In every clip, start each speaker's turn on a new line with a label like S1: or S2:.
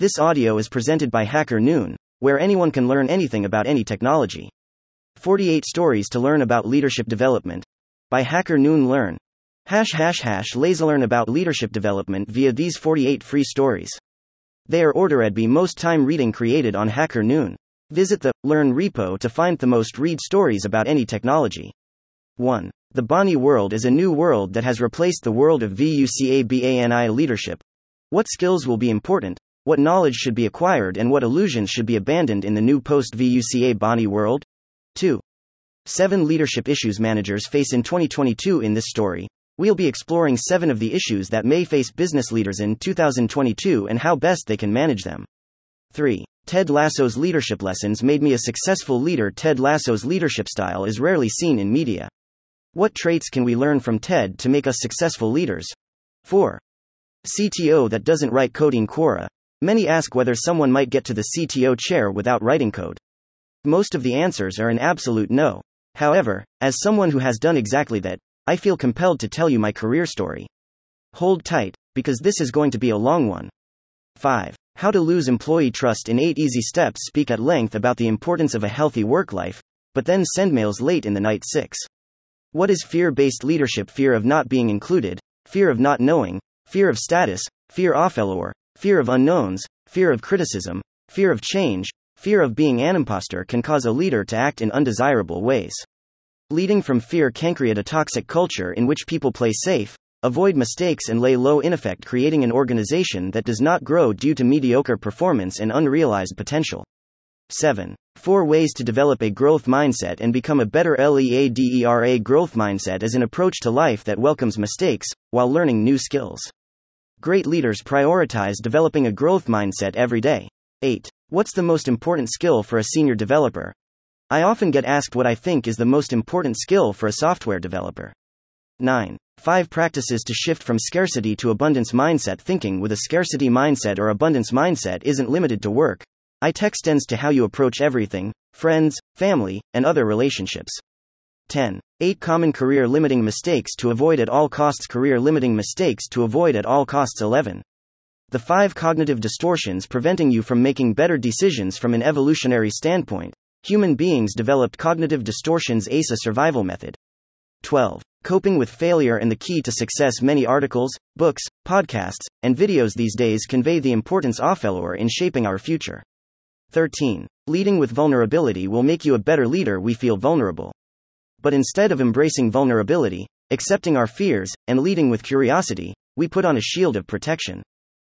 S1: This audio is presented by Hacker Noon, where anyone can learn anything about any technology. 48 stories to learn about leadership development. By Hacker Noon Learn. Hash hash hash lazy learn about leadership development via these 48 free stories. They are ordered be most time reading created on Hacker Noon. Visit the Learn repo to find the most read stories about any technology. 1. The BANI world is a new world that has replaced the world of VUCABANI leadership. What skills will be important? What knowledge should be acquired and what illusions should be abandoned in the new post VUCA BANI world? 2. 7 leadership issues managers face in 2022 in this story. We'll be exploring 7 of the issues that may face business leaders in 2022 and how best they can manage them. 3. Ted Lasso's leadership lessons made me a successful leader. Ted Lasso's leadership style is rarely seen in media. What traits can we learn from Ted to make us successful leaders? 4. CTO that doesn't write coding Quora. Many ask whether someone might get to the CTO chair without writing code. Most of the answers are an absolute no. However, as someone who has done exactly that, I feel compelled to tell you my career story. Hold tight, because this is going to be a long one. 5. How to lose employee trust in 8 easy steps. Speak at length about the importance of a healthy work life, but then send mails late in the night. 6. What is fear based leadership? Fear of not being included, fear of not knowing, fear of status, fear of failure, fear of unknowns, fear of criticism, fear of change, fear of being an imposter can cause a leader to act in undesirable ways. Leading from fear can create a toxic culture in which people play safe, avoid mistakes, and lay low in effect, creating an organization that does not grow due to mediocre performance and unrealized potential. 7. 4 ways to develop a growth mindset and become a better LEADERA growth mindset is an approach to life that welcomes mistakes while learning new skills. Great leaders prioritize developing a growth mindset every day. 8. What's the most important skill for a senior developer? I often get asked what I think is the most important skill for a software developer. 9. 5 practices to shift from scarcity to abundance mindset. Thinking with a scarcity mindset or abundance mindset isn't limited to work. It extends to how you approach everything friends, family, and other relationships. 10. 8 Common career limiting mistakes to avoid at all costs. Career limiting mistakes to avoid at all costs. 11. The 5 cognitive distortions preventing you from making better decisions from an evolutionary standpoint. Human beings developed cognitive distortions ACE survival method. 12. Coping with failure and the key to success. Many articles, books, podcasts, and videos these days convey the importance of failure in shaping our future. 13. Leading with vulnerability will make you a better leader. We feel vulnerable. But instead of embracing vulnerability, accepting our fears, and leading with curiosity, we put on a shield of protection.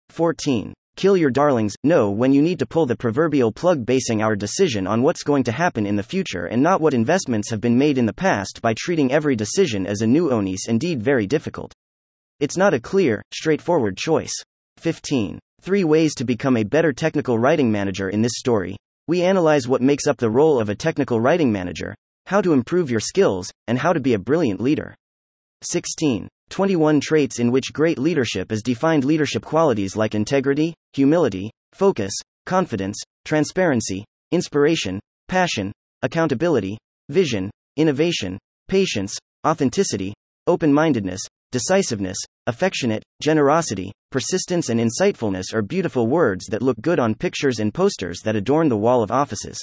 S1: 14. Kill your darlings. Know when you need to pull the proverbial plug, basing our decision on what's going to happen in the future and not what investments have been made in the past by treating every decision as a new onus, indeed, very difficult. It's not a clear, straightforward choice. 15. Three ways to become a better technical writing manager. In this story, we analyze what makes up the role of a technical writing manager, how to improve your skills, and how to be a brilliant leader. 16. 21 traits in which great leadership is defined leadership qualities like integrity, humility, focus, confidence, transparency, inspiration, passion, accountability, vision, innovation, patience, authenticity, open mindedness, decisiveness, affectionate, generosity, persistence, and insightfulness are beautiful words that look good on pictures and posters that adorn the wall of offices.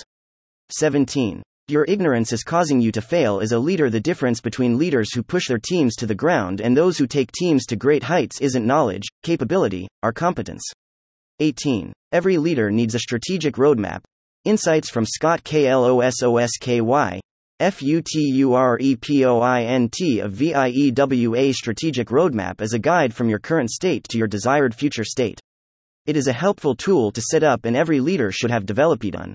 S1: 17. Your ignorance is causing you to fail as a leader. The difference between leaders who push their teams to the ground and those who take teams to great heights isn't knowledge, capability, or competence. 18. Every leader needs a strategic roadmap. Insights from Scott Klososky. FUTUREPOINT of VIEWA Strategic Roadmap is a guide from your current state to your desired future state. It is a helpful tool to set up, and every leader should have developed on.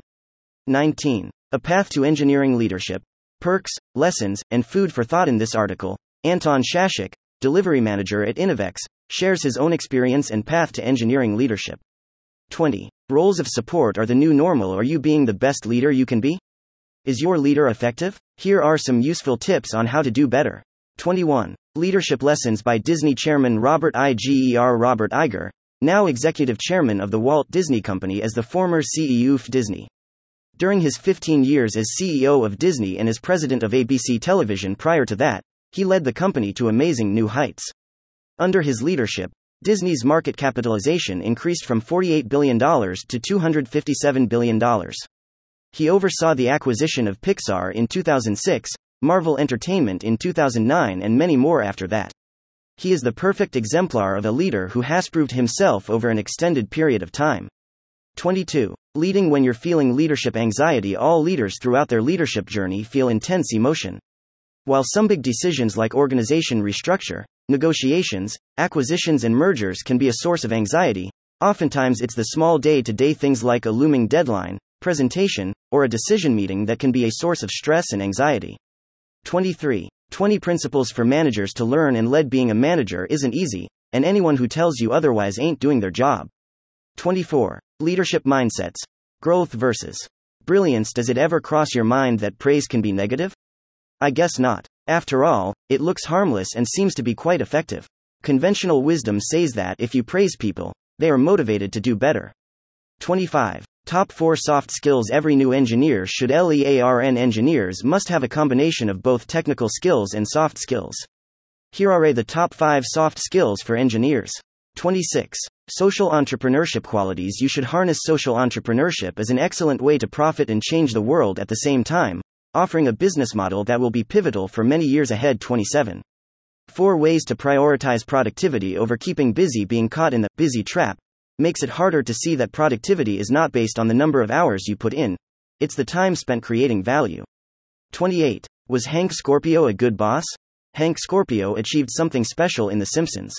S1: 19. A Path to Engineering Leadership. Perks, Lessons, and Food for Thought in this article. Anton Shashik, delivery manager at Innovex, shares his own experience and path to engineering leadership. 20. Roles of support are the new normal. Are you being the best leader you can be? Is your leader effective? Here are some useful tips on how to do better. 21. Leadership Lessons by Disney Chairman Robert Iger. Robert Iger, now executive chairman of the Walt Disney Company as the former CEO of Disney. During his 15 years as CEO of Disney and as president of ABC Television prior to that, he led the company to amazing new heights. Under his leadership, Disney's market capitalization increased from $48 billion to $257 billion. He oversaw the acquisition of Pixar in 2006, Marvel Entertainment in 2009, and many more after that. He is the perfect exemplar of a leader who has proved himself over an extended period of time. 22. Leading when you're feeling leadership anxiety. All leaders throughout their leadership journey feel intense emotion. While some big decisions like organization restructure, negotiations, acquisitions, and mergers can be a source of anxiety, oftentimes it's the small day to day things like a looming deadline, presentation, or a decision meeting that can be a source of stress and anxiety. 23. 20 Principles for Managers to Learn and Lead Being a manager isn't easy, and anyone who tells you otherwise ain't doing their job. 24. Leadership Mindsets Growth versus Brilliance. Does it ever cross your mind that praise can be negative? I guess not. After all, it looks harmless and seems to be quite effective. Conventional wisdom says that if you praise people, they are motivated to do better. 25. Top 4 soft skills Every new engineer should LEARN engineers must have a combination of both technical skills and soft skills. Here are the top 5 soft skills for engineers. 26. Social entrepreneurship qualities You should harness social entrepreneurship as an excellent way to profit and change the world at the same time, offering a business model that will be pivotal for many years ahead. 27. Four ways to prioritize productivity over keeping busy. Being caught in the busy trap makes it harder to see that productivity is not based on the number of hours you put in, it's the time spent creating value. 28. Was Hank Scorpio a good boss? Hank Scorpio achieved something special in The Simpsons.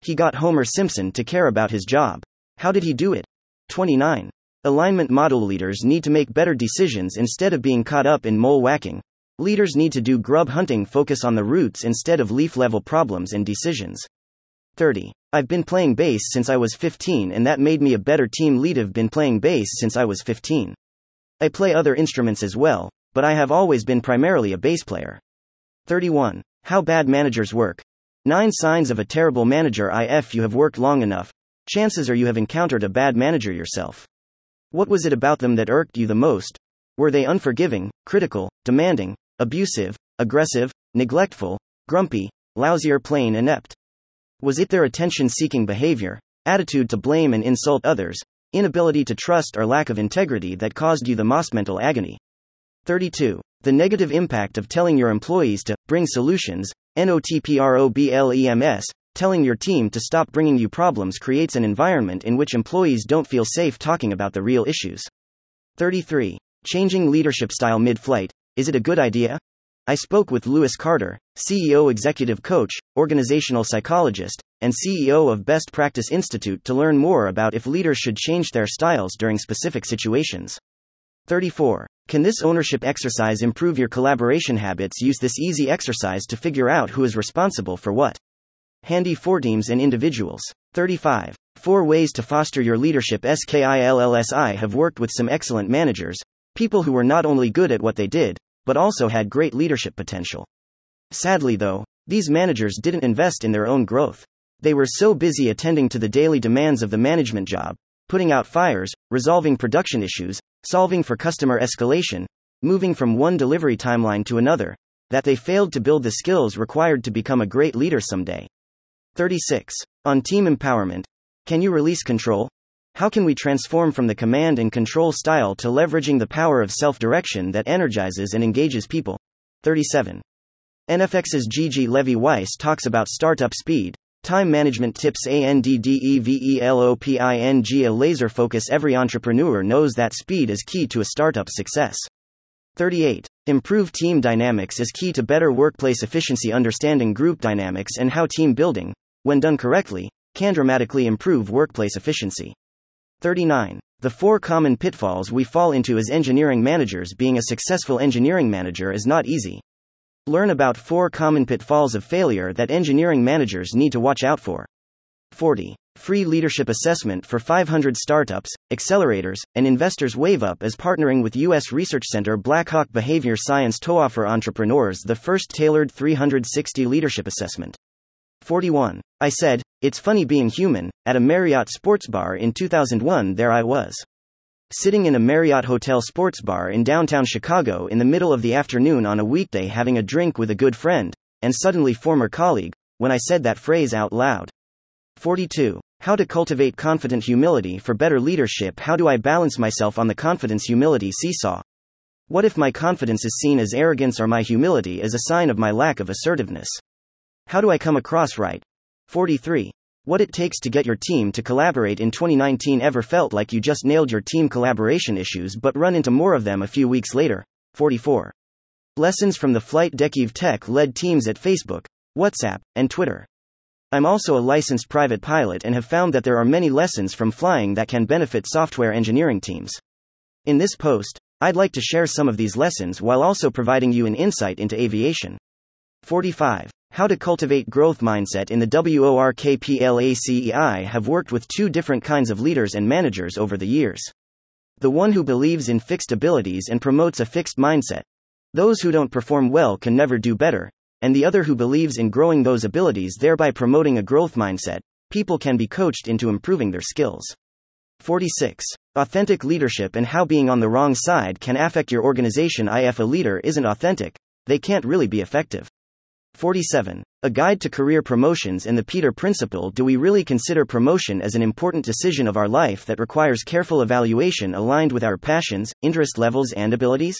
S1: He got Homer Simpson to care about his job. How did he do it? 29. Alignment model leaders need to make better decisions instead of being caught up in mole whacking. Leaders need to do grub hunting, focus on the roots instead of leaf level problems and decisions. 30. I've been playing bass since I was 15 and that made me a better team lead. I've been playing bass since I was 15. I play other instruments as well, but I have always been primarily a bass player. 31. How bad managers work. 9 signs of a terrible manager. If you have worked long enough, chances are you have encountered a bad manager yourself. What was it about them that irked you the most? Were they unforgiving, critical, demanding, abusive, aggressive, neglectful, grumpy, lousy, or plain inept? Was it their attention seeking behavior, attitude to blame and insult others, inability to trust, or lack of integrity that caused you the most mental agony? 32. The negative impact of telling your employees to bring solutions, NOTPROBLEMS, telling your team to stop bringing you problems creates an environment in which employees don't feel safe talking about the real issues. 33. Changing leadership style mid flight. Is it a good idea? I spoke with Louis Carter, CEO executive coach, organizational psychologist, and CEO of Best Practice Institute to learn more about if leaders should change their styles during specific situations. 34. Can this ownership exercise improve your collaboration habits? Use this easy exercise to figure out who is responsible for what. Handy for teams and individuals. 35. 4 ways to foster your leadership. SKILLSI have worked with some excellent managers, people who were not only good at what they did, but also had great leadership potential. Sadly, though, these managers didn't invest in their own growth. They were so busy attending to the daily demands of the management job, putting out fires, resolving production issues, solving for customer escalation, moving from one delivery timeline to another, that they failed to build the skills required to become a great leader someday. 36. On team empowerment. Can you release control? How can we transform from the command and control style to leveraging the power of self direction that energizes and engages people? 37. NFX's Gigi Levy Weiss talks about startup speed, time management tips ANDDEVELOPING a laser focus. Every entrepreneur knows that speed is key to a startup success. 38. Improve team dynamics is key to better workplace efficiency. Understanding group dynamics and how team building, when done correctly, can dramatically improve workplace efficiency. 39. The four common pitfalls we fall into as engineering managers. Being a successful engineering manager is not easy. Learn about four common pitfalls of failure that engineering managers need to watch out for. 40. Free leadership assessment for 500 startups, accelerators, and investors. WaveUp is partnering with U.S. Research Center Blackhawk Behavior Science to offer entrepreneurs the first tailored 360 leadership assessment. 41. I said, It's funny being human, at a Marriott sports bar in 2001. There I was. Sitting in a Marriott Hotel sports bar in downtown Chicago in the middle of the afternoon on a weekday having a drink with a good friend, and suddenly former colleague, when I said that phrase out loud. 42. How to cultivate confident humility for better leadership. How do I balance myself on the confidence humility seesaw? What if my confidence is seen as arrogance or my humility as a sign of my lack of assertiveness? How do I come across right? 43. What it takes to get your team to collaborate in 2019 ever felt like you just nailed your team collaboration issues but run into more of them a few weeks later? 44. Lessons from the flight deck Eve Tech led teams at Facebook, WhatsApp, and Twitter. I'm also a licensed private pilot and have found that there are many lessons from flying that can benefit software engineering teams. In this post, I'd like to share some of these lessons while also providing you an insight into aviation. 45. How to cultivate growth mindset in the WORKPLACEI have worked with two different kinds of leaders and managers over the years. The one who believes in fixed abilities and promotes a fixed mindset. Those who don't perform well can never do better, and the other who believes in growing those abilities, thereby promoting a growth mindset. People can be coached into improving their skills. 46. Authentic leadership and how being on the wrong side can affect your organization. If a leader isn't authentic, they can't really be effective. 47. A guide to career promotions and the Peter Principle. Do we really consider promotion as an important decision of our life that requires careful evaluation aligned with our passions, interest levels, and abilities?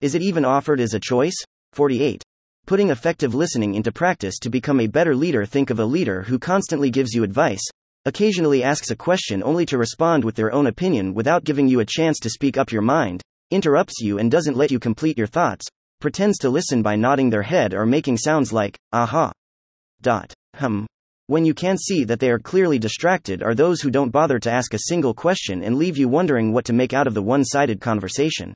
S1: Is it even offered as a choice? 48 putting effective listening into practice to become a better leader. Think of a leader who constantly gives you advice, occasionally asks a question only to respond with their own opinion without giving you a chance to speak up your mind, interrupts you and doesn't let you complete your thoughts, pretends to listen by nodding their head or making sounds like, aha. Dot. Hum. When you can see that they are clearly distracted are those who don't bother to ask a single question and leave you wondering what to make out of the one sided conversation.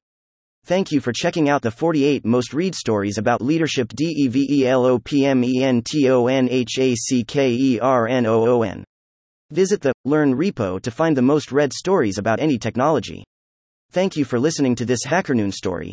S1: Thank you for checking out the 48 most read stories about leadership DEVELOPMENTONHACKERNOON. Visit the Learn repo to find the most read stories about any technology. Thank you for listening to this HackerNoon story,